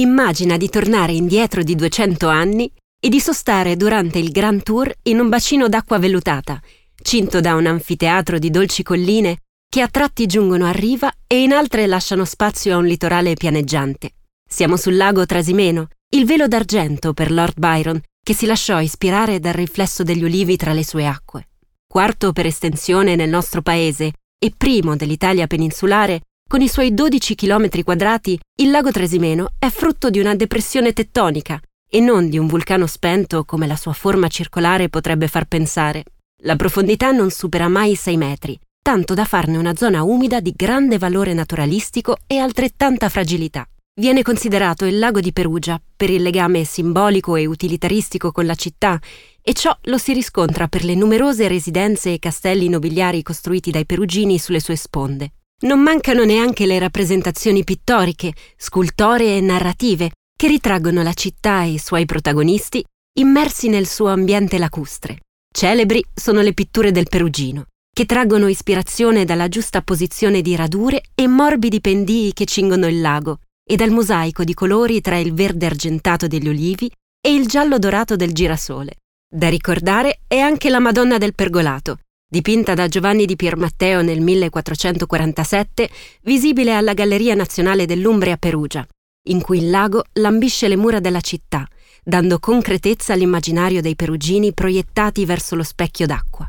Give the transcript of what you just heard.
immagina di tornare indietro di 200 anni e di sostare durante il Grand Tour in un bacino d'acqua vellutata, cinto da un anfiteatro di dolci colline che a tratti giungono a riva e in altre lasciano spazio a un litorale pianeggiante. Siamo sul lago Trasimeno, il velo d'argento per Lord Byron, che si lasciò ispirare dal riflesso degli ulivi tra le sue acque. Quarto per estensione nel nostro paese e primo dell'Italia peninsulare, con i suoi 12 km quadrati, il lago Trasimeno è frutto di una depressione tettonica e non di un vulcano spento come la sua forma circolare potrebbe far pensare. La profondità non supera mai i 6 metri, tanto da farne una zona umida di grande valore naturalistico e altrettanta fragilità. Viene considerato il lago di Perugia per il legame simbolico e utilitaristico con la città e ciò lo si riscontra per le numerose residenze e castelli nobiliari costruiti dai perugini sulle sue sponde. Non mancano neanche le rappresentazioni pittoriche, scultoree e narrative che ritraggono la città e i suoi protagonisti immersi nel suo ambiente lacustre. Celebri sono le pitture del Perugino, che traggono ispirazione dalla giusta posizione di radure e morbidi pendii che cingono il lago e dal mosaico di colori tra il verde argentato degli olivi e il giallo dorato del girasole. Da ricordare è anche la Madonna del Pergolato, dipinta da Giovanni di Piermatteo nel 1447, visibile alla Galleria Nazionale dell'Umbria a Perugia, in cui il lago lambisce le mura della città, dando concretezza all'immaginario dei perugini proiettati verso lo specchio d'acqua.